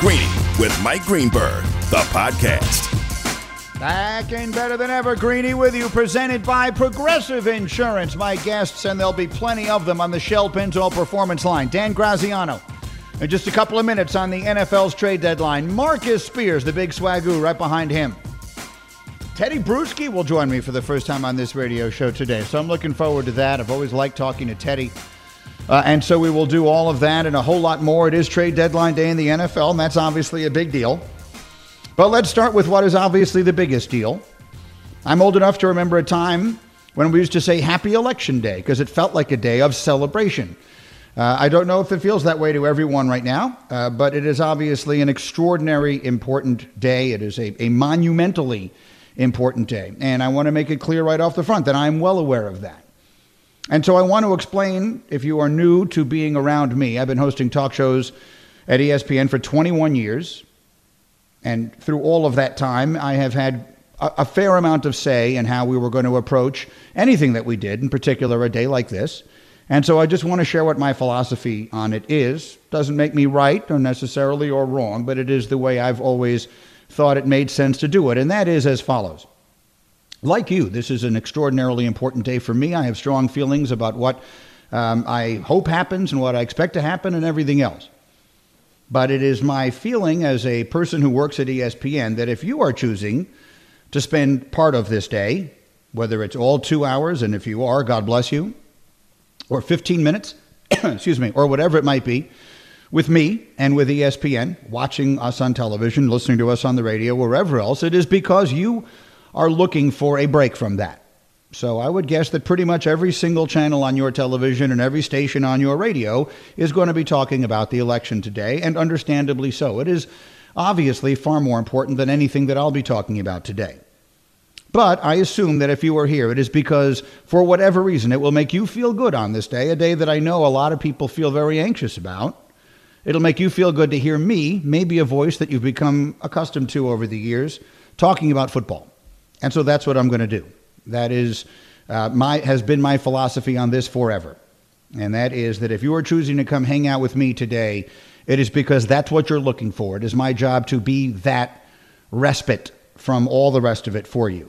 Greeny with Mike Greenberg, the podcast. Back and better than ever, Greeny with you, presented by Progressive Insurance. My guests, and there'll be plenty of them on the Shell Pennzoil Performance Line. Dan Graziano. In just a couple of minutes on the NFL's trade deadline, Marcus Spears, the big swagoo, right behind him. Tedy Bruschi will join me for the first time on this radio show today, so I'm looking forward to that. I've always liked talking to Tedy. Uh, and so we will do all of that and a whole lot more. It is trade deadline day in the NFL, and that's obviously a big deal. But let's start with what is obviously the biggest deal. I'm old enough to remember a time when we used to say Happy Election Day because it felt like a day of celebration. Uh, I don't know if it feels that way to everyone right now, uh, but it is obviously an extraordinary important day. It is a, a monumentally important day. And I want to make it clear right off the front that I'm well aware of that. And so I want to explain, if you are new to being around me, I've been hosting talk shows at ESPN for 21 years. And through all of that time, I have had a, a fair amount of say in how we were going to approach anything that we did, in particular a day like this. And so I just want to share what my philosophy on it is. Doesn't make me right or necessarily or wrong, but it is the way I've always thought it made sense to do it. And that is as follows like you, this is an extraordinarily important day for me. I have strong feelings about what um, I hope happens and what I expect to happen and everything else. But it is my feeling as a person who works at ESPN that if you are choosing to spend part of this day, whether it's all two hours, and if you are, God bless you, or 15 minutes, excuse me, or whatever it might be, with me and with ESPN, watching us on television, listening to us on the radio, wherever else, it is because you are looking for a break from that. So I would guess that pretty much every single channel on your television and every station on your radio is going to be talking about the election today, and understandably so. It is obviously far more important than anything that I'll be talking about today. But I assume that if you are here, it is because, for whatever reason, it will make you feel good on this day, a day that I know a lot of people feel very anxious about. It'll make you feel good to hear me, maybe a voice that you've become accustomed to over the years, talking about football. And so that's what I'm going to do. That is uh, my has been my philosophy on this forever. And that is that if you are choosing to come hang out with me today, it is because that's what you're looking for. It is my job to be that respite from all the rest of it for you.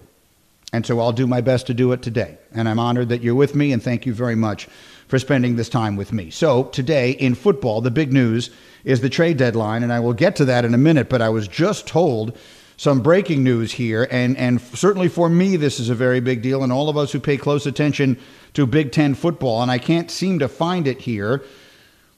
And so I'll do my best to do it today. And I'm honored that you're with me, and thank you very much for spending this time with me. So, today in football, the big news is the trade deadline, and I will get to that in a minute, but I was just told some breaking news here, and, and certainly for me, this is a very big deal, and all of us who pay close attention to Big Ten football, and I can't seem to find it here,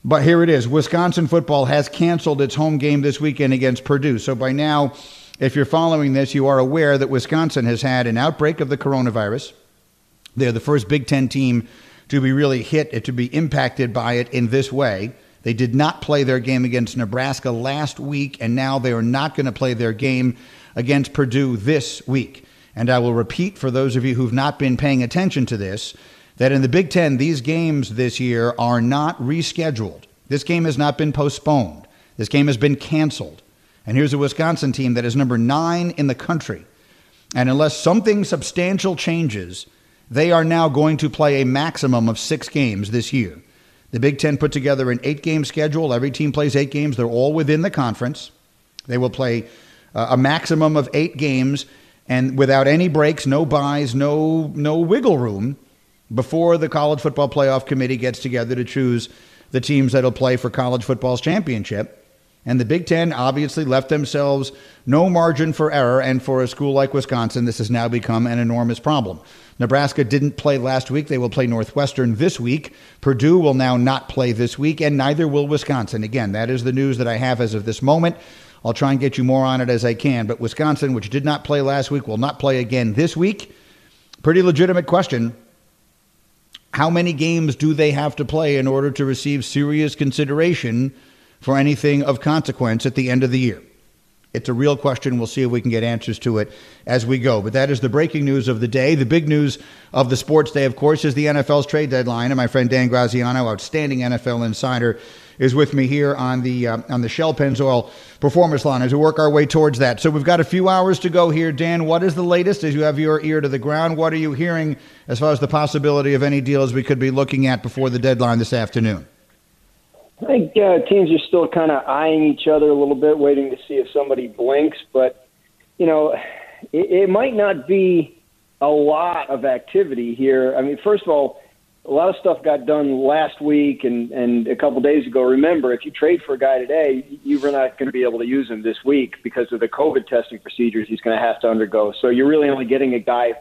but here it is. Wisconsin football has canceled its home game this weekend against Purdue. So by now, if you're following this, you are aware that Wisconsin has had an outbreak of the coronavirus. They're the first Big Ten team to be really hit, to be impacted by it in this way. They did not play their game against Nebraska last week, and now they are not going to play their game against Purdue this week. And I will repeat for those of you who've not been paying attention to this that in the Big Ten, these games this year are not rescheduled. This game has not been postponed. This game has been canceled. And here's a Wisconsin team that is number nine in the country. And unless something substantial changes, they are now going to play a maximum of six games this year. The Big Ten put together an eight game schedule. Every team plays eight games. They're all within the conference. They will play uh, a maximum of eight games and without any breaks, no buys, no, no wiggle room before the College Football Playoff Committee gets together to choose the teams that'll play for college football's championship. And the Big Ten obviously left themselves no margin for error. And for a school like Wisconsin, this has now become an enormous problem. Nebraska didn't play last week. They will play Northwestern this week. Purdue will now not play this week, and neither will Wisconsin. Again, that is the news that I have as of this moment. I'll try and get you more on it as I can. But Wisconsin, which did not play last week, will not play again this week. Pretty legitimate question. How many games do they have to play in order to receive serious consideration for anything of consequence at the end of the year? It's a real question. We'll see if we can get answers to it as we go. But that is the breaking news of the day. The big news of the sports day, of course, is the NFL's trade deadline. And my friend Dan Graziano, outstanding NFL insider, is with me here on the uh, on the Shell Pennzoil Performance Line as we work our way towards that. So we've got a few hours to go here. Dan, what is the latest as you have your ear to the ground? What are you hearing as far as the possibility of any deals we could be looking at before the deadline this afternoon? I think uh, teams are still kind of eyeing each other a little bit, waiting to see if somebody blinks. But you know, it, it might not be a lot of activity here. I mean, first of all, a lot of stuff got done last week and, and a couple days ago. Remember, if you trade for a guy today, you're not going to be able to use him this week because of the COVID testing procedures he's going to have to undergo. So you're really only getting a guy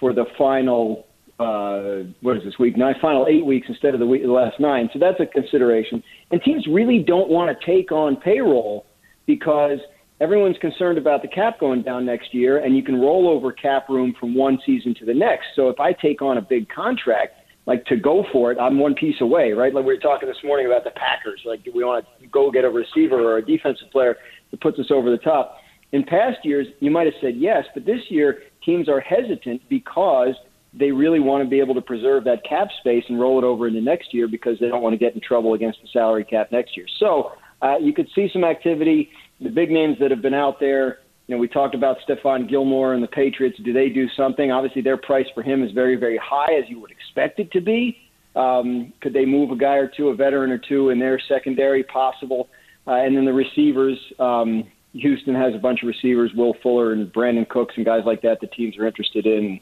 for the final, uh, what is this week? Nine, final eight weeks instead of the, week, the last nine. So that's a consideration. And teams really don't want to take on payroll because everyone's concerned about the cap going down next year, and you can roll over cap room from one season to the next. So if I take on a big contract, like to go for it, I'm one piece away, right? Like we were talking this morning about the Packers. Like, do we want to go get a receiver or a defensive player that puts us over the top? In past years, you might have said yes, but this year teams are hesitant because they really want to be able to preserve that cap space and roll it over into next year because they don't want to get in trouble against the salary cap next year. So uh, you could see some activity. The big names that have been out there, you know, we talked about Stephon Gilmore and the Patriots. Do they do something? Obviously, their price for him is very, very high, as you would expect it to be. Um, could they move a guy or two, a veteran or two in their secondary? Possible. Uh, and then the receivers. Um, Houston has a bunch of receivers, Will Fuller and Brandin Cooks and guys like that. The teams are interested in.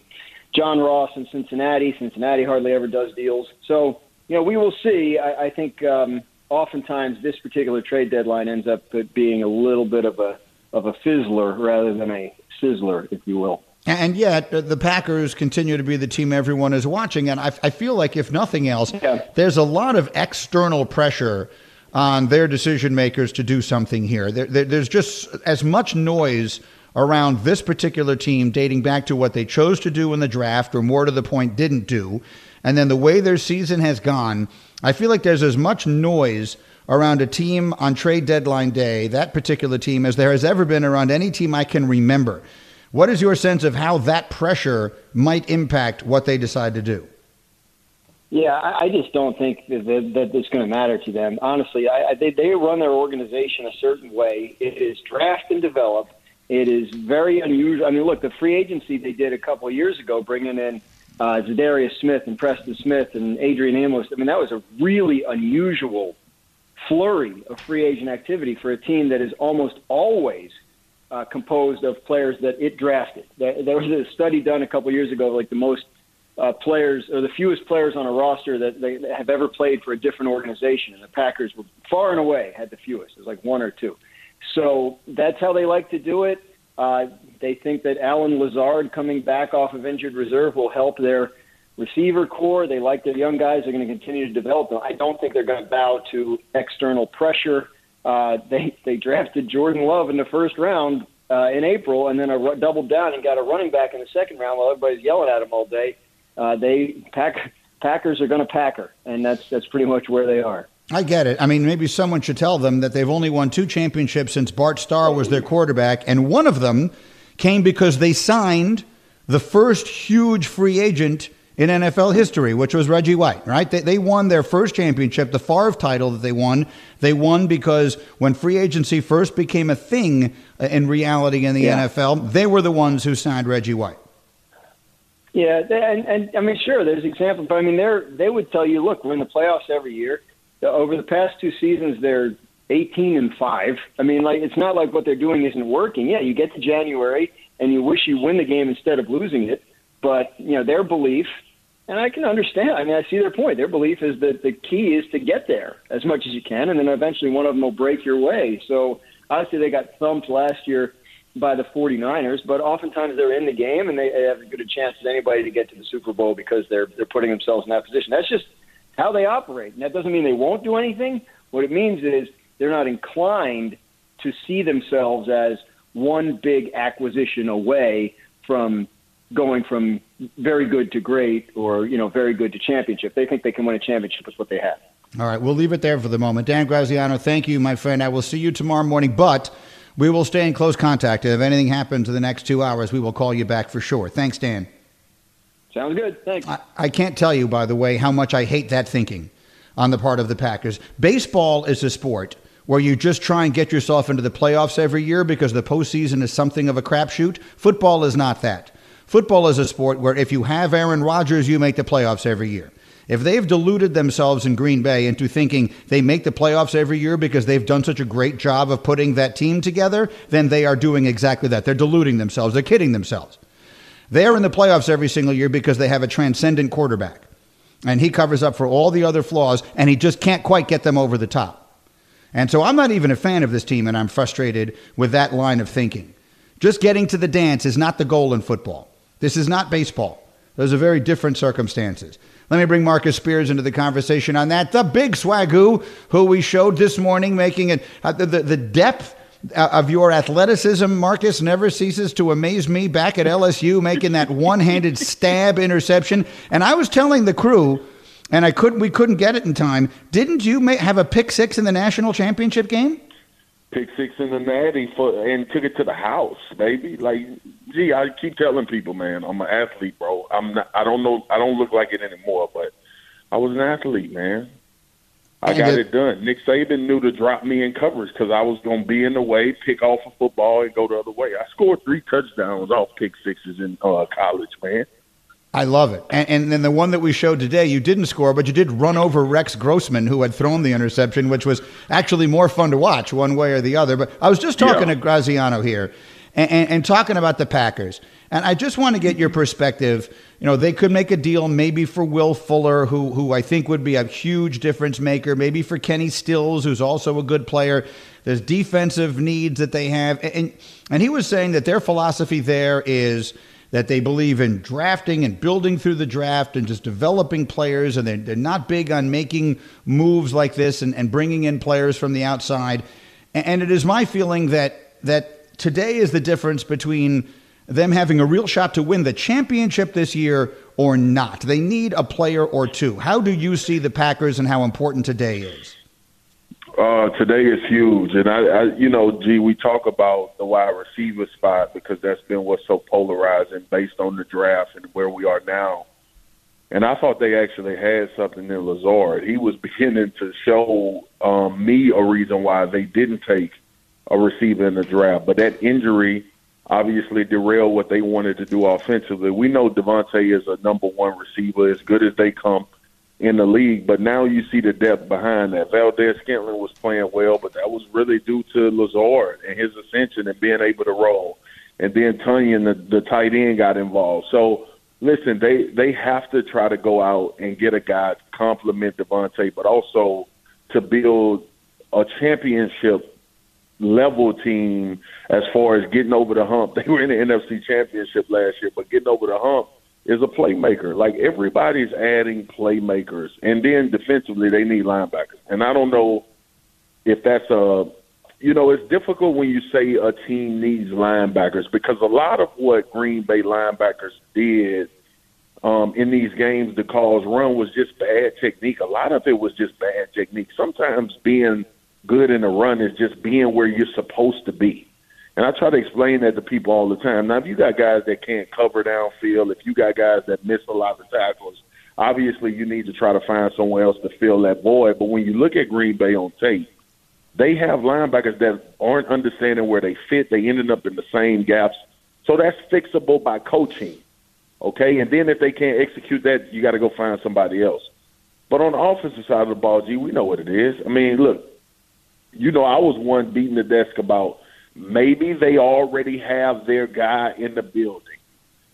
John Ross in Cincinnati. Cincinnati hardly ever does deals. So, you know, we will see. I, I think um, oftentimes this particular trade deadline ends up being a little bit of a of a fizzler rather than a sizzler, if you will. And yet, the Packers continue to be the team everyone is watching. And I, I feel like, if nothing else, yeah. there's a lot of external pressure on their decision makers to do something here. There, there, there's just as much noise around this particular team dating back to what they chose to do in the draft, or more to the point, didn't do. And then the way their season has gone, I feel like there's as much noise around a team on trade deadline day, that particular team, as there has ever been around any team I can remember. What is your sense of how that pressure might impact what they decide to do? Yeah, I just don't think that, that it's going to matter to them. Honestly, I, they, they run their organization a certain way. It is draft and develop. It is very unusual. I mean, look, the free agency they did a couple of years ago, bringing in uh, Za'Darius Smith and Preston Smith and Adrian Amos. I mean, that was a really unusual flurry of free agent activity for a team that is almost always uh, composed of players that it drafted. There, was a study done a couple years ago, like the most uh, players or the fewest players on a roster that they have ever played for a different organization, and the Packers were far and away had the fewest. It was like one or two. So that's how they like to do it. Uh, they think that Allen Lazard coming back off of injured reserve will help their receiver core. They like their young guys. They're going to continue to develop them. I don't think they're going to bow to external pressure. Uh, they they drafted Jordan Love in the first round uh, in April, and then a, doubled down and got a running back in the second round while everybody's yelling at him all day. Uh, they pack Packers are going to packer, and that's that's pretty much where they are. I get it. I mean, maybe someone should tell them that they've only won two championships since Bart Starr was their quarterback, and one of them came because they signed the first huge free agent in NFL history, which was Reggie White, right? They, they won their first championship, the Favre title that they won. They won because when free agency first became a thing uh, in reality in the yeah. NFL, they were the ones who signed Reggie White. Yeah, and, and I mean, sure, there's examples, but I mean, they're they would tell you, look, we're in the playoffs every year. Over the past two seasons, they're 18 and five. I mean, like it's not like what they're doing isn't working. Yeah, you get to January and you wish you win the game instead of losing it, but you know their belief and I can understand. I mean, I see their point. Their belief is that the key is to get there as much as you can, and then eventually one of them will break your way. So obviously they got thumped last year by the 49ers, but oftentimes they're in the game and they have as good a chance as anybody to get to the Super Bowl because they're they're putting themselves in that position. That's just how they operate, and that doesn't mean they won't do anything. What it means is they're not inclined to see themselves as one big acquisition away from going from very good to great or you know very good to championship. They think they can win a championship with what they have. All right, we'll leave it there for the moment. Dan Graziano, thank you, my friend. I will see you tomorrow morning, but we will stay in close contact. If anything happens in the next two hours, we will call you back for sure. Thanks, Dan. Sounds good. Thanks. I, I can't tell you, by the way, how much I hate that thinking on the part of the Packers. Baseball is a sport where you just try and get yourself into the playoffs every year because the postseason is something of a crapshoot. Football is not that. Football is a sport where if you have Aaron Rodgers, you make the playoffs every year. If they've deluded themselves in Green Bay into thinking they make the playoffs every year because they've done such a great job of putting that team together, then they are doing exactly that. They're deluding themselves, they're kidding themselves. They're in the playoffs every single year because they have a transcendent quarterback. And he covers up for all the other flaws, and he just can't quite get them over the top. And so I'm not even a fan of this team, and I'm frustrated with that line of thinking. Just getting to the dance is not the goal in football. This is not baseball. Those are very different circumstances. Let me bring Marcus Spears into the conversation on that. The big swagoo who we showed this morning, making it uh, the, the, depth Uh, of your athleticism, Marcus, never ceases to amaze me back at LSU, making that one handed stab interception. And I was telling the crew, and I couldn't, we couldn't get it in time. Didn't you have a pick six in the national championship game? Pick six in the natty for, and took it to the house, baby. Like, gee, I keep telling people, man, I'm an athlete, bro. I'm not, I don't know, I don't look like it anymore, but I was an athlete, man. I got it done. Nick Saban knew to drop me in coverage because I was going to be in the way, pick off a football, and go the other way. I scored three touchdowns off pick sixes in uh, college, man. I love it. And, and then the one that we showed today, you didn't score, but you did run over Rex Grossman, who had thrown the interception, which was actually more fun to watch one way or the other. But I was just talking yeah. to Graziano here and, and, and talking about the Packers. And I just want to get your perspective. You know, they could make a deal maybe for Will Fuller, who who I think would be a huge difference maker. Maybe for Kenny Stills, who's also a good player. There's defensive needs that they have, and and he was saying that their philosophy there is that they believe in drafting and building through the draft and just developing players, and they're, they're not big on making moves like this and, and bringing in players from the outside. And, and it is my feeling that that today is the difference between them having a real shot to win the championship this year or not. They need a player or two. How do you see the Packers and how important today is? Uh, today is huge, and I, I, you know, gee, we talk about the wide receiver spot because that's been what's so polarizing based on the draft and where we are now. And I thought they actually had something in Lazard. He was beginning to show um, me a reason why they didn't take a receiver in the draft, but that injury obviously derailed what they wanted to do offensively. We know Davante is a number one receiver, as good as they come in the league, but now you see the depth behind that. Valdes-Scantling was playing well, but that was really due to Lazard and his ascension and being able to roll. And then Tonyan, the, the tight end, got involved. So listen, they they have to try to go out and get a guy to complement Davante, but also to build a championship level team as far as getting over the hump. They were in the NFC Championship last year, but getting over the hump is a playmaker. Like everybody's adding playmakers, and then defensively they need linebackers. And I don't know if that's a, you know, it's difficult when you say a team needs linebackers because a lot of what Green Bay linebackers did um, in these games to cause run was just bad technique. A lot of it was just bad technique. Sometimes being good in the run is just being where you're supposed to be. And I try to explain that to people all the time. Now, if you got guys that can't cover downfield, if you got guys that miss a lot of tackles, obviously you need to try to find someone else to fill that void. But when you look at Green Bay on tape, they have linebackers that aren't understanding where they fit. They ended up in the same gaps. So that's fixable by coaching. Okay? And then if they can't execute that, you got to go find somebody else. But on the offensive side of the ball, G, we know what it is. I mean, look, you know, I was one beating the desk about maybe they already have their guy in the building.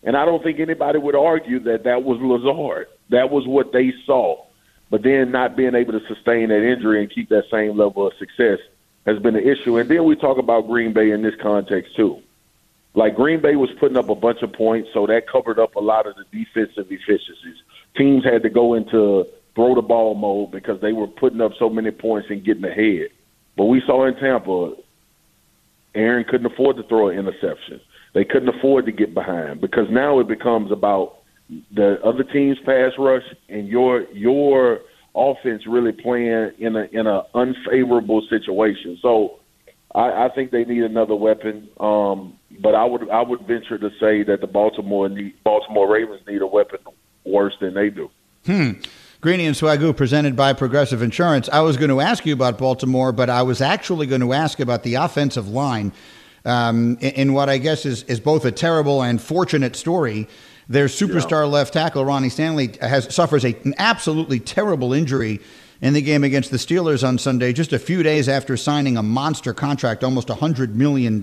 And I don't think anybody would argue that that was Lazard. That was what they saw. But then not being able to sustain that injury and keep that same level of success has been an issue. And then we talk about Green Bay in this context, too. Like Green Bay was putting up a bunch of points, so that covered up a lot of the defensive efficiencies. Teams had to go into throw the ball mode because they were putting up so many points and getting ahead. But we saw in Tampa, Aaron couldn't afford to throw an interception. They couldn't afford to get behind because now it becomes about the other team's pass rush and your your offense really playing in a in a unfavorable situation. So I, I think they need another weapon. Um, but I would I would venture to say that the Baltimore need, Baltimore Ravens need a weapon worse than they do. Hmm. Greeny and Swagoo presented by Progressive Insurance. I was going to ask you about Baltimore, but I was actually going to ask about the offensive line um, in, in, what I guess is, is both a terrible and fortunate story. Their superstar yeah. left tackle Ronnie Stanley has suffers a, an absolutely terrible injury in the game against the Steelers on Sunday, just a few days after signing a monster contract, almost $100 million.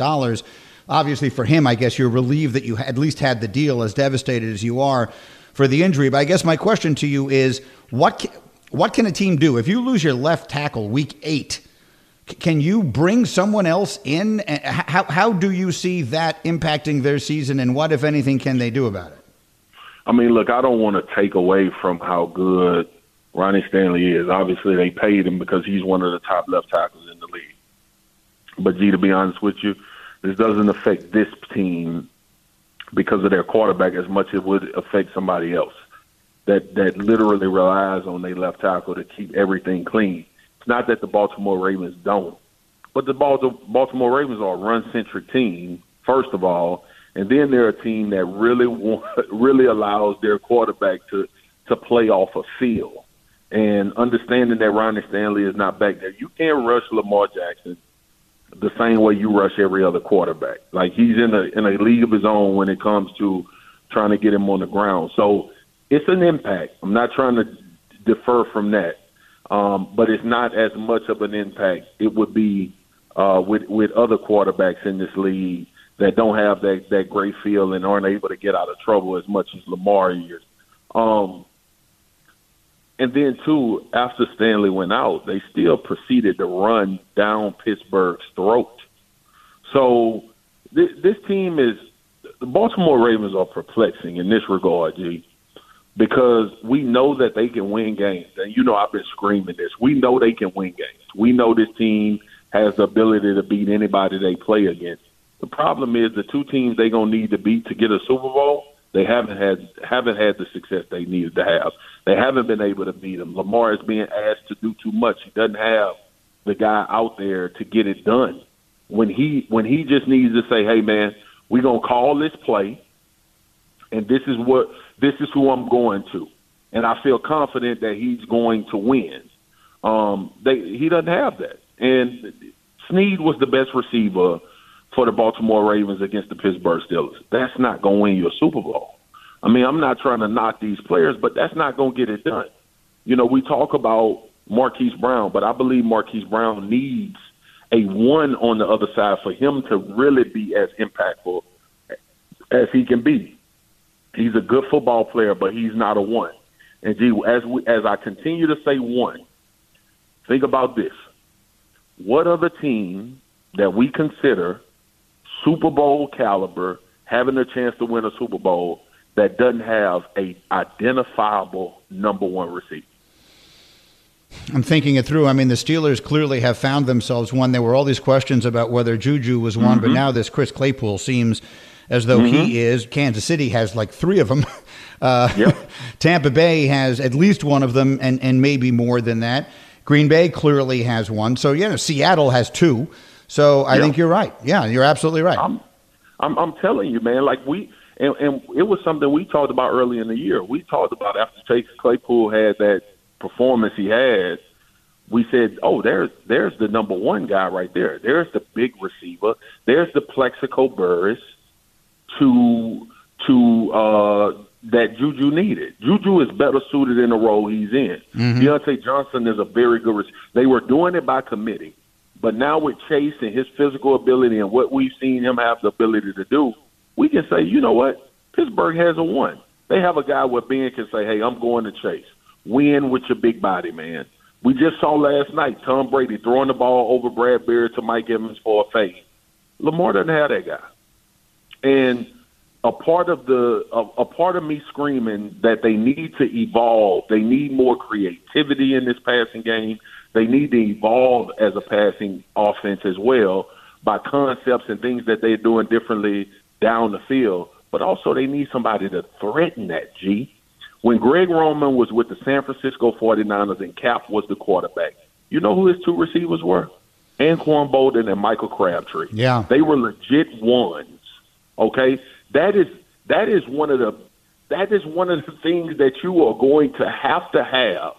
Obviously, for him, I guess you're relieved that you at least had the deal, as devastated as you are for the injury. But I guess my question to you is what, what can a team do? If you lose your left tackle week eight, can you bring someone else in? How, how do you see that impacting their season, and what, if anything, can they do about it? I mean, look, I don't want to take away from how good Ronnie Stanley is. Obviously, they paid him because he's one of the top left tackles in the league. But, G, to be honest with you, this doesn't affect this team because of their quarterback as much as it would affect somebody else that that literally relies on their left tackle to keep everything clean. It's not that the Baltimore Ravens don't, but the Baltimore Ravens are a run-centric team, first of all, and then they're a team that really want, really allows their quarterback to to play off a field and understanding that Ronnie Stanley is not back there. You can't rush Lamar Jackson the same way you rush every other quarterback. Like he's in a in a league of his own when it comes to trying to get him on the ground. So it's an impact. I'm not trying to defer from that, um, but it's not as much of an impact. It would be uh, with with other quarterbacks in this league that don't have that that great feel and aren't able to get out of trouble as much as Lamar is. Um, and then too, after Stanley went out, they still proceeded to run down Pittsburgh's throat. So this, this team is the Baltimore Ravens are perplexing in this regard, G, because we know that they can win games. And you know I've been screaming this. We know they can win games. We know this team has the ability to beat anybody they play against. The problem is the two teams they're gonna need to beat to get a Super Bowl they haven't had haven't had the success they needed to have. They haven't been able to beat him. Lamar is being asked to do too much. He doesn't have the guy out there to get it done. When he when he just needs to say, "Hey, man, we're gonna call this play, and this is what this is who I'm going to," and I feel confident that he's going to win. Um, they he doesn't have that, and Sneed was the best receiver for the Baltimore Ravens against the Pittsburgh Steelers. That's not going to win you a Super Bowl. I mean, I'm not trying to knock these players, but that's not going to get it done. You know, we talk about Marquise Brown, but I believe Marquise Brown needs a one on the other side for him to really be as impactful as he can be. He's a good football player, but he's not a one. And gee, as we, as I continue to say one, think about this: what other team that we consider Super Bowl caliber, having a chance to win a Super Bowl that doesn't have a identifiable number one receiver. I'm thinking it through. I mean, the Steelers clearly have found themselves one. There were all these questions about whether Juju was one, mm-hmm. but now this Chris Claypool seems as though mm-hmm. he is. Kansas City has like three of them. Uh, yep. Tampa Bay has at least one of them, and, and maybe more than that. Green Bay clearly has one. So, yeah, Seattle has two. So I think you're right. Yeah, you're absolutely right. I'm, I'm, I'm telling you, man. Like we, and, and it was something we talked about early in the year. We talked about after Chase Claypool had that performance he had. We said, "Oh, there's there's the number one guy right there. There's the big receiver. There's the Plaxico Burress to to uh, that Juju needed. Juju is better suited in the role he's in. Mm-hmm. Diontae Johnson is a very good. Receiver. They were doing it by committee. But now with Chase and his physical ability and what we've seen him have the ability to do, we can say, you know what? Pittsburgh has a one. They have a guy where Ben can say, hey, I'm going to Chase. Win with your big body, man. We just saw last night Tom Brady throwing the ball over Bradberry to Mike Evans for a fade. Lamar doesn't have that guy. And a part of the a, a part of me screaming that they need to evolve, they need more creativity in this passing game they need to evolve as a passing offense as well by concepts and things that they're doing differently down the field. But also, they need somebody to threaten that, G. When Greg Roman was with the San Francisco 49ers and Kap was the quarterback, you know who his two receivers were? Anquan Boldin and Michael Crabtree. Yeah. They were legit ones. Okay? That is that is one of the that is one of the things that you are going to have to have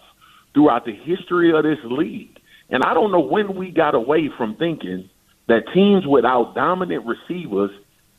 throughout the history of this league. And I don't know when we got away from thinking that teams without dominant receivers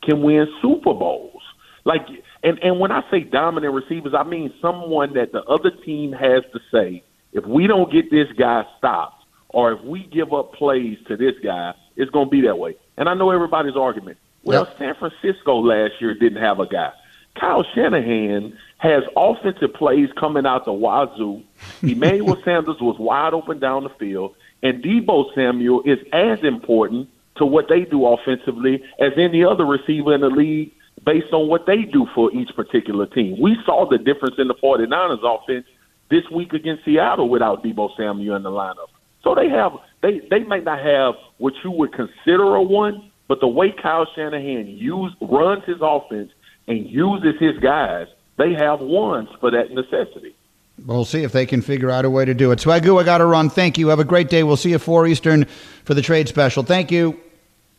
can win Super Bowls. Like, and and when I say dominant receivers, I mean someone that the other team has to say, if we don't get this guy stopped, or if we give up plays to this guy, it's going to be that way. And I know everybody's argument. Well, yep. San Francisco last year didn't have a guy. Kyle Shanahan has offensive plays coming out the wazoo. Emmanuel Sanders was wide open down the field, and Deebo Samuel is as important to what they do offensively as any other receiver in the league based on what they do for each particular team. We saw the difference in the 49ers offense this week against Seattle without Deebo Samuel in the lineup. So they have they they may not have what you would consider a one, but the way Kyle Shanahan use runs his offense and uses his guys, they have ones for that necessity. We'll see if they can figure out a way to do it. Swagoo, I got to run. Thank you. Have a great day. We'll see you 4 Eastern for the trade special. Thank you.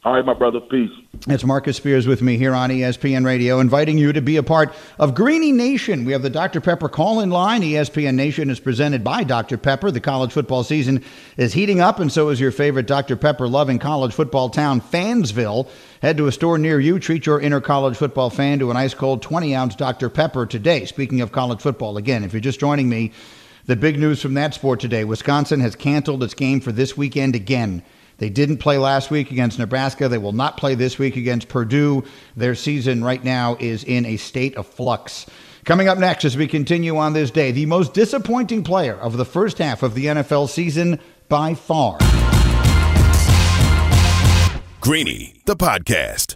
All right, my brother. Peace. It's Marcus Spears with me here on ESPN Radio, inviting you to be a part of Greeny Nation. We have the Dr. Pepper call in line. ESPN Nation is presented by Dr. Pepper. The college football season is heating up, and so is your favorite Dr. Pepper loving college football town, Fansville. Head to a store near you. Treat your inner college football fan to an ice cold 20 ounce Dr. Pepper today. Speaking of college football, again, if you're just joining me, the big news from that sport today Wisconsin has canceled its game for this weekend again. They didn't play last week against Nebraska. They will not play this week against Purdue. Their season right now is in a state of flux. Coming up next, as we continue on this day, the most disappointing player of the first half of the NFL season by far. Greeny, the podcast.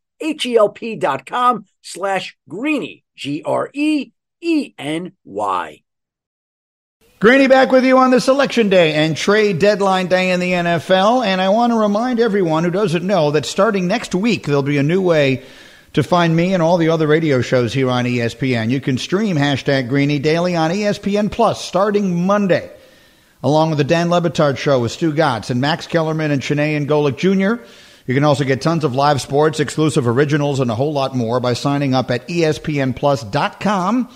H-E-L-P dot com slash greeny, G-R-E-E-N-Y. Greeny back with you on the selection day and trade deadline day in the NFL. And I want to remind everyone who doesn't know that starting next week, there'll be a new way to find me and all the other radio shows here on ESPN. You can stream hashtag Greeny daily on ESPN Plus starting Monday along with the Dan Le Batard Show with Stugotz and Max Kellerman and Chiney and Golic Jr. You can also get tons of live sports, exclusive originals, and a whole lot more by signing up at espnplus.com.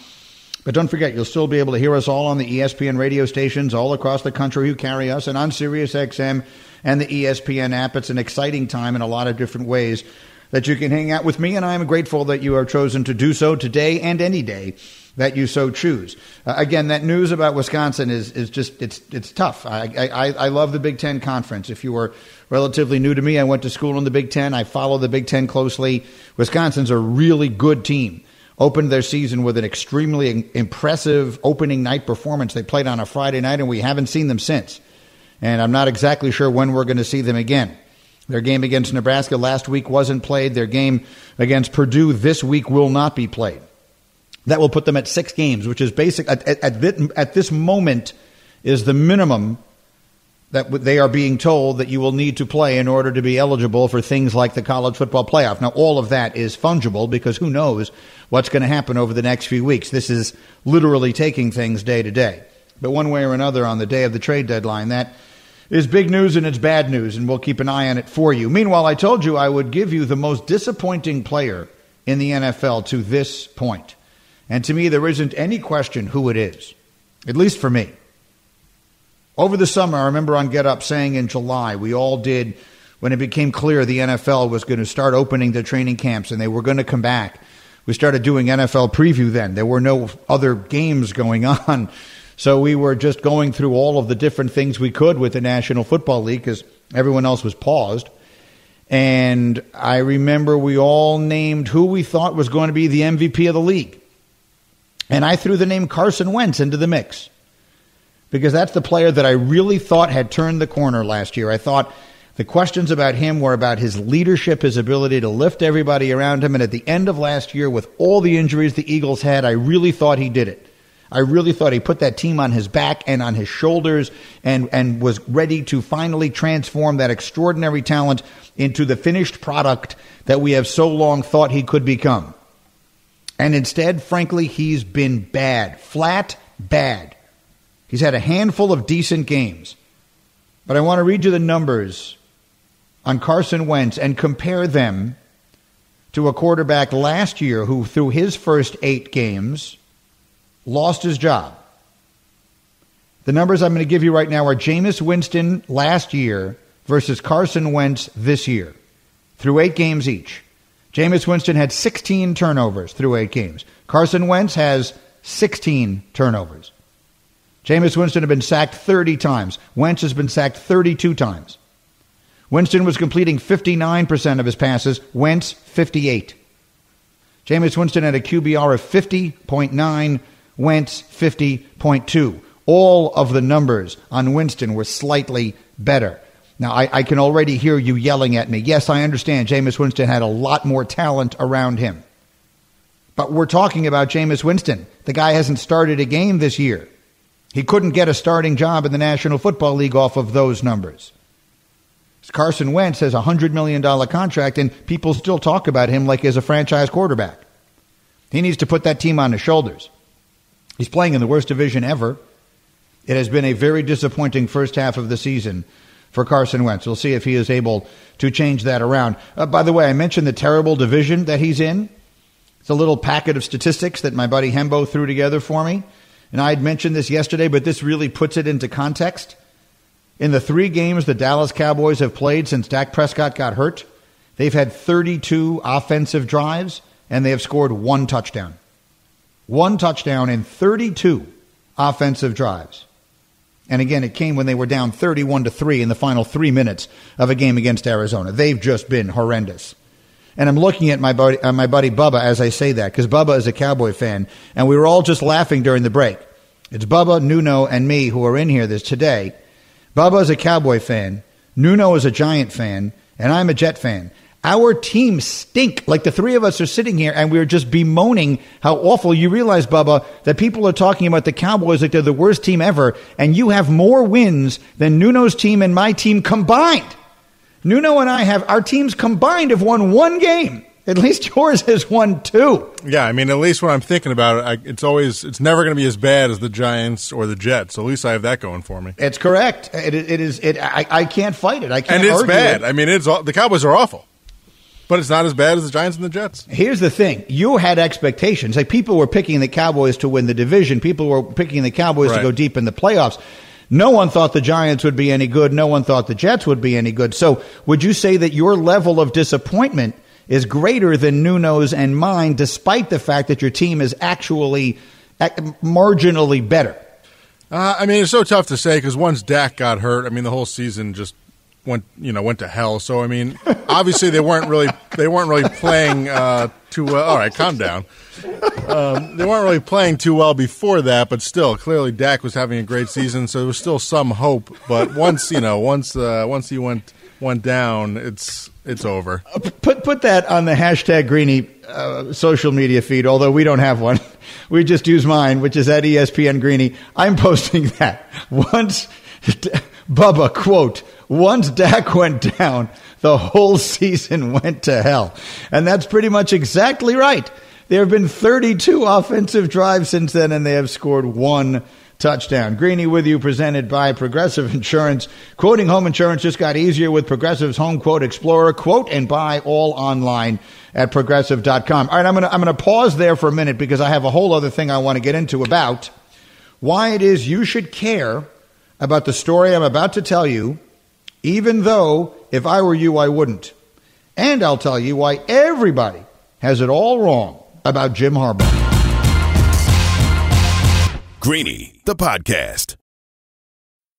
But don't forget, you'll still be able to hear us all on the ESPN radio stations all across the country who carry us and on SiriusXM and the ESPN app. It's an exciting time in a lot of different ways that you can hang out with me, and I am grateful that you are chosen to do so today and any day that you so choose. Uh, again, that news about Wisconsin is is just it's it's tough. I, I I love the Big Ten conference. If you were relatively new to me, I went to school in the Big Ten. I follow the Big Ten closely. Wisconsin's a really good team. Opened their season with an extremely impressive opening night performance. They played on a Friday night, and we haven't seen them since. And I'm not exactly sure when we're going to see them again. Their game against Nebraska last week wasn't played. Their game against Purdue this week will not be played. That will put them at six games, which is basic at, at, at, this moment is the minimum that they are being told that you will need to play in order to be eligible for things like the college football playoff. Now, all of that is fungible because who knows what's going to happen over the next few weeks. This is literally taking things day to day. But one way or another, on the day of the trade deadline, that is big news and it's bad news, and we'll keep an eye on it for you. Meanwhile, I told you I would give you the most disappointing player in the NFL to this point. And to me, there isn't any question who it is, at least for me. Over the summer, I remember on Get Up saying in July, we all did, when it became clear the NFL was going to start opening the training camps and they were going to come back. We started doing NFL preview then. There were no other games going on. So we were just going through all of the different things we could with the National Football League because everyone else was paused. And I remember we all named who we thought was going to be the MVP of the league. And I threw the name Carson Wentz into the mix because that's the player that I really thought had turned the corner last year. I thought the questions about him were about his leadership, his ability to lift everybody around him. And at the end of last year, with all the injuries the Eagles had, I really thought he did it. I really thought he put that team on his back and on his shoulders and, and was ready to finally transform that extraordinary talent into the finished product that we have so long thought he could become. And instead, frankly, he's been bad, flat bad. He's had a handful of decent games. But I want to read you the numbers on Carson Wentz and compare them to a quarterback last year who, through his first eight games, lost his job. The numbers I'm going to give you right now are Jameis Winston last year versus Carson Wentz this year through eight games each. Jameis Winston had 16 turnovers through eight games. Carson Wentz has 16 turnovers. Jameis Winston had been sacked 30 times. Wentz has been sacked 32 times. Winston was completing 59% of his passes. Wentz, 58. Jameis Winston had a QBR of 50.9. Wentz, 50.2. All of the numbers on Winston were slightly better. Now, I, I, can already hear you yelling at me. Yes, I understand Jameis Winston had a lot more talent around him. But we're talking about Jameis Winston. The guy hasn't started a game this year. He couldn't get a starting job in the National Football League off of those numbers. Carson Wentz has a $100 million contract, and people still talk about him like he's a franchise quarterback. He needs to put that team on his shoulders. He's playing in the worst division ever. It has been a very disappointing first half of the season for Carson Wentz. We'll see if he is able to change that around. Uh, by the way, I mentioned the terrible division that he's in. It's a little packet of statistics that my buddy Hembo threw together for me. And I had mentioned this yesterday, but this really puts it into context. In the three games the Dallas Cowboys have played since Dak Prescott got hurt, they've had 32 offensive drives and they have scored one touchdown. One touchdown in 32 offensive drives. And again, it came when they were down 31 to 3 in the final three minutes of a game against Arizona. They've just been horrendous. And I'm looking at my buddy, uh, my buddy Bubba as I say that, because Bubba is a Cowboy fan, and we were all just laughing during the break. It's Bubba, Nuno, and me who are in here this today. Bubba is a Cowboy fan, Nuno is a Giant fan, and I'm a Jet fan. Our team stink. Like the three of us are sitting here and we're just bemoaning how awful. You realize, Bubba, that people are talking about the Cowboys like they're the worst team ever, and you have more wins than Nuno's team and my team combined. Nuno and I have our teams combined have won one game. At least yours has won two. Yeah, I mean, at least when I'm thinking about it, I, it's always it's never going to be as bad as the Giants or the Jets. So at least I have that going for me. It's correct. It, it is. It. I, I can't fight it. I can't. And it's bad. It. I mean, it's the Cowboys are awful. But it's not as bad as the Giants and the Jets. Here's the thing: you had expectations. Like people were picking the Cowboys to win the division. People were picking the Cowboys right. to go deep in the playoffs. No one thought the Giants would be any good. No one thought the Jets would be any good. So, would you say that your level of disappointment is greater than Nuno's and mine, despite the fact that your team is actually marginally better? Uh, I mean, it's so tough to say because once Dak got hurt, I mean, the whole season just went you know went to hell. So I mean, obviously they weren't really they weren't really playing uh, too well. All right, calm down. Um, they weren't really playing too well before that, but still, clearly Dak was having a great season, so there was still some hope. But once you know, once uh, once he went went down, it's it's over. Uh, put put that on the hashtag Greeny uh, social media feed. Although we don't have one, we just use mine, which is at ESPN Greeny. I'm posting that once Bubba, quote, once Dak went down, the whole season went to hell. And that's pretty much exactly right. There have been 32 offensive drives since then, and they have scored one touchdown. Greeny with you, presented by Progressive Insurance. Quoting home insurance just got easier with Progressive's Home Quote Explorer. Quote and buy all online at progressive.com. All right, I'm going to I'm going to pause there for a minute because I have a whole other thing I want to get into about why it is you should care about the story I'm about to tell you, even though if I were you, I wouldn't. And I'll tell you why everybody has it all wrong about Jim Harbaugh. Greeny, the podcast.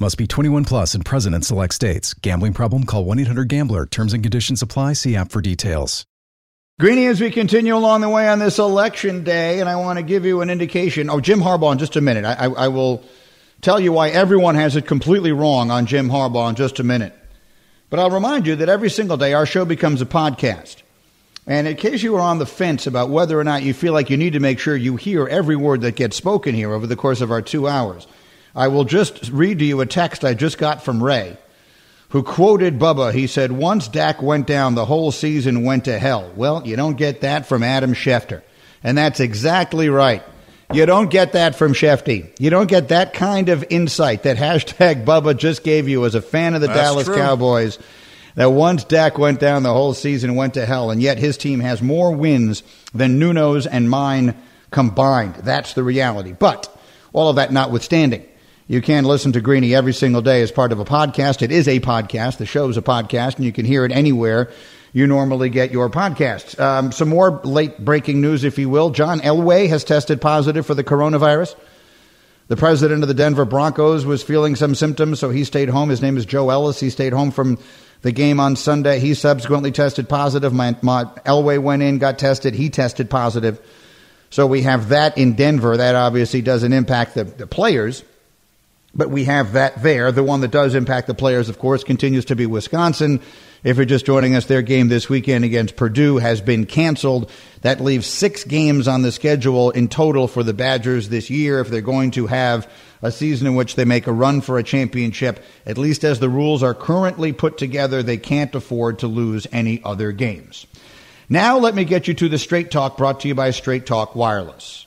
Must be 21 plus and present in select states. Gambling problem? Call 1 800 GAMBLER. Terms and conditions apply. See app for details. Greeny, as we continue along the way on this election day, and I want to give you an indication. Oh, Jim Harbaugh in just a minute. I, I, I will tell you why everyone has it completely wrong on Jim Harbaugh in just a minute. But I'll remind you that every single day our show becomes a podcast. And in case you are on the fence about whether or not you feel like you need to make sure you hear every word that gets spoken here over the course of our two hours, I will just read to you a text I just got from Ray, who quoted Bubba. He said, Once Dak went down, the whole season went to hell. Well, you don't get that from Adam Schefter. And that's exactly right. You don't get that from Schefty. You don't get that kind of insight that hashtag Bubba just gave you as a fan of the That's Dallas true. Cowboys. That once Dak went down, the whole season went to hell, and yet his team has more wins than Nuno's and mine combined. That's the reality. But all of that notwithstanding, you can listen to Greeny every single day as part of a podcast. It is a podcast. The show is a podcast, and you can hear it anywhere you normally get your podcasts. Um, some more late breaking news, if you will. John Elway has tested positive for the coronavirus. The president of the Denver Broncos was feeling some symptoms, so he stayed home. His name is Joe Ellis. He stayed home from the game on Sunday. He subsequently tested positive. My, my Elway went in, got tested. He tested positive. So we have that in Denver. That obviously doesn't impact the, the players, but we have that there. The one that does impact the players, of course, continues to be Wisconsin. If you're just joining us, their game this weekend against Purdue has been canceled. That leaves six games on the schedule in total for the Badgers this year if they're going to have a season in which they make a run for a championship. At least as the rules are currently put together, they can't afford to lose any other games. Now, let me get you to the Straight Talk brought to you by Straight Talk Wireless.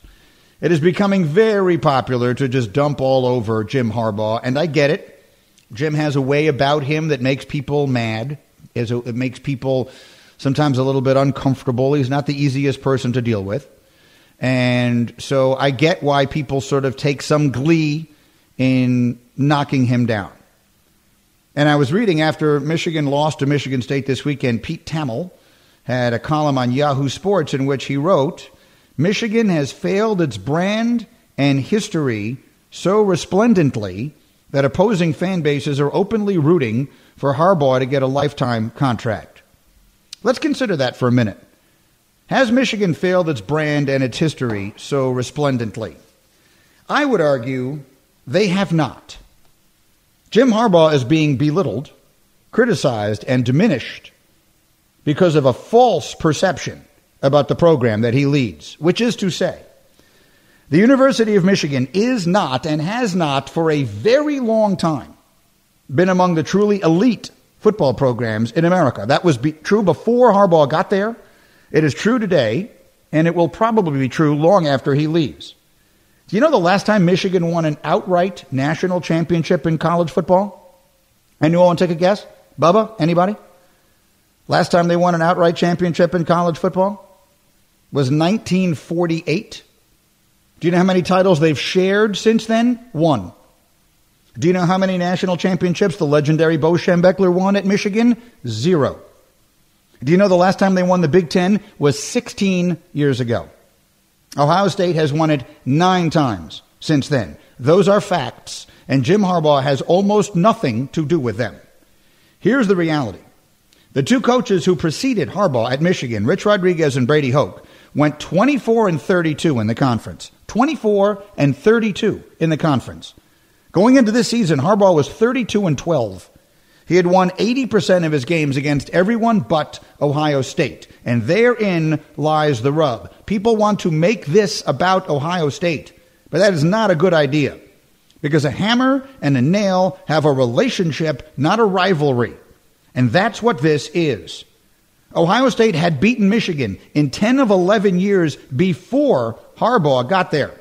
It is becoming very popular to just dump all over Jim Harbaugh, and I get it. Jim has a way about him that makes people mad. It makes people sometimes a little bit uncomfortable. He's not the easiest person to deal with. And so I get why people sort of take some glee in knocking him down. And I was reading after Michigan lost to Michigan State this weekend, Pete Thamel had a column on Yahoo Sports in which he wrote Michigan has failed its brand and history so resplendently that opposing fan bases are openly rooting for Harbaugh to get a lifetime contract. Let's consider that for a minute. Has Michigan failed its brand and its history so resplendently? I would argue they have not. Jim Harbaugh is being belittled, criticized, and diminished because of a false perception about the program that he leads, which is to say, the University of Michigan is not and has not for a very long time been among the truly elite football programs in America. That was be- true before Harbaugh got there. It is true today, and it will probably be true long after he leaves. Do you know the last time Michigan won an outright national championship in college football? Anyone want to take a guess? Bubba? Anybody? Last time they won an outright championship in college football was 1948. Do you know how many titles they've shared since then? One. Do you know how many national championships the legendary Bo Schembechler won at Michigan? Zero. Do you know the last time they won the Big Ten was 16 years ago? Ohio State has won it nine times since then. Those are facts, and Jim Harbaugh has almost nothing to do with them. Here's the reality. The two coaches who preceded Harbaugh at Michigan, Rich Rodriguez and Brady Hoke, went 24 and 32 in the conference. 24 and 32 in the conference. Going into this season, Harbaugh was 32 and 12. He had won 80% of his games against everyone but Ohio State. And therein lies the rub. People want to make this about Ohio State, but that is not a good idea. Because a hammer and a nail have a relationship, not a rivalry. And that's what this is. Ohio State had beaten Michigan in 10 of 11 years before Harbaugh got there.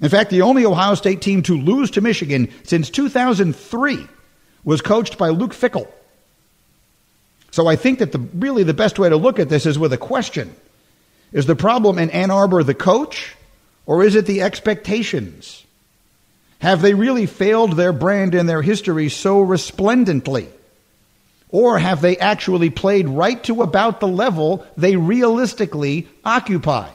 In fact, the only Ohio State team to lose to Michigan since 2003 was coached by Luke Fickell. So I think that the really the best way to look at this is with a question. Is the problem in Ann Arbor the coach or is it the expectations? Have they really failed their brand and their history so resplendently? Or have they actually played right to about the level they realistically occupy?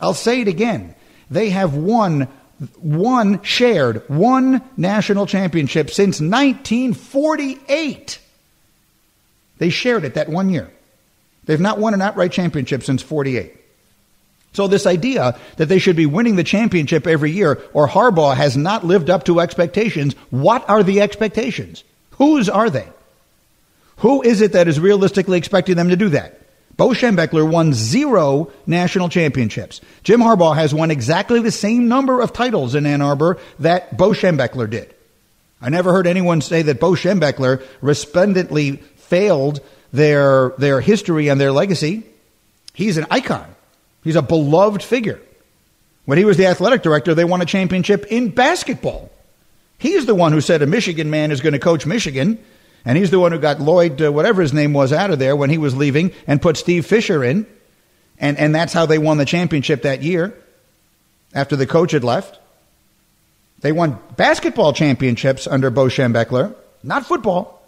I'll say it again. They have won one shared one national championship since 1948. They shared it that one year. They've not won an outright championship since 48. So this idea that they should be winning the championship every year or Harbaugh has not lived up to expectations, what are the expectations? Whose are they? Who is it that is realistically expecting them to do that? Bo Schembechler won zero national championships. Jim Harbaugh has won exactly the same number of titles in Ann Arbor that Bo Schembechler did. I never heard anyone say that Bo Schembechler resplendently failed their, their history and their legacy. He's an icon. He's a beloved figure. When he was the athletic director, they won a championship in basketball. He's the one who said a Michigan man is going to coach Michigan. And he's the one who got Lloyd, uh, whatever his name was, out of there when he was leaving and put Steve Fisher in. And, and that's how they won the championship that year after the coach had left. They won basketball championships under Bo Schembechler, not football.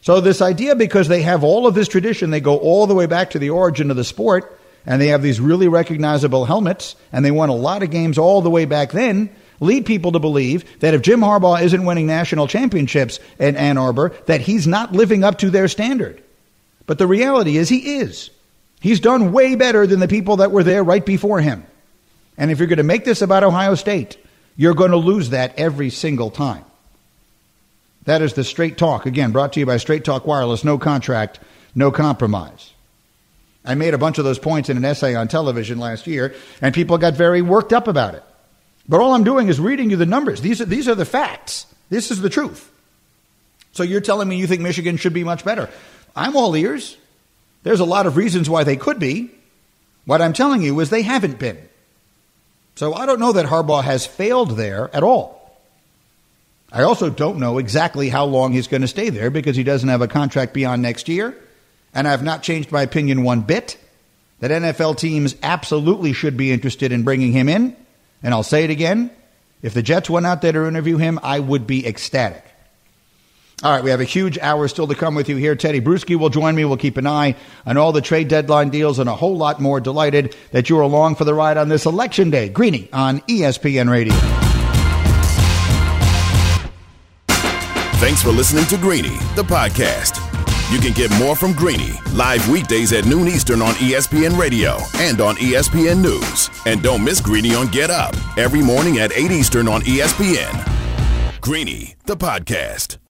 So this idea, because they have all of this tradition, they go all the way back to the origin of the sport, and they have these really recognizable helmets, and they won a lot of games all the way back then, lead people to believe that if Jim Harbaugh isn't winning national championships in Ann Arbor, that he's not living up to their standard. But the reality is he is. He's done way better than the people that were there right before him. And if you're going to make this about Ohio State, you're going to lose that every single time. That is the Straight Talk. Again, brought to you by Straight Talk Wireless. No contract, no compromise. I made a bunch of those points in an essay on television last year, and people got very worked up about it. But all I'm doing is reading you the numbers. These are, these are the facts. This is the truth. So you're telling me you think Michigan should be much better. I'm all ears. There's a lot of reasons why they could be. What I'm telling you is they haven't been. So I don't know that Harbaugh has failed there at all. I also don't know exactly how long he's going to stay there because he doesn't have a contract beyond next year. And I've not changed my opinion one bit that NFL teams absolutely should be interested in bringing him in. And I'll say it again if the Jets went out there to interview him, I would be ecstatic. All right, we have a huge hour still to come with you here. Tedy Bruschi will join me. We'll keep an eye on all the trade deadline deals and a whole lot more. Delighted that you're along for the ride on this election day. Greeny on ESPN Radio. Thanks for listening to Greeny, the podcast. You can get more from Greeny live weekdays at noon Eastern on ESPN Radio and on ESPN News. And don't miss Greeny on Get Up every morning at 8 Eastern on ESPN. Greeny, the podcast.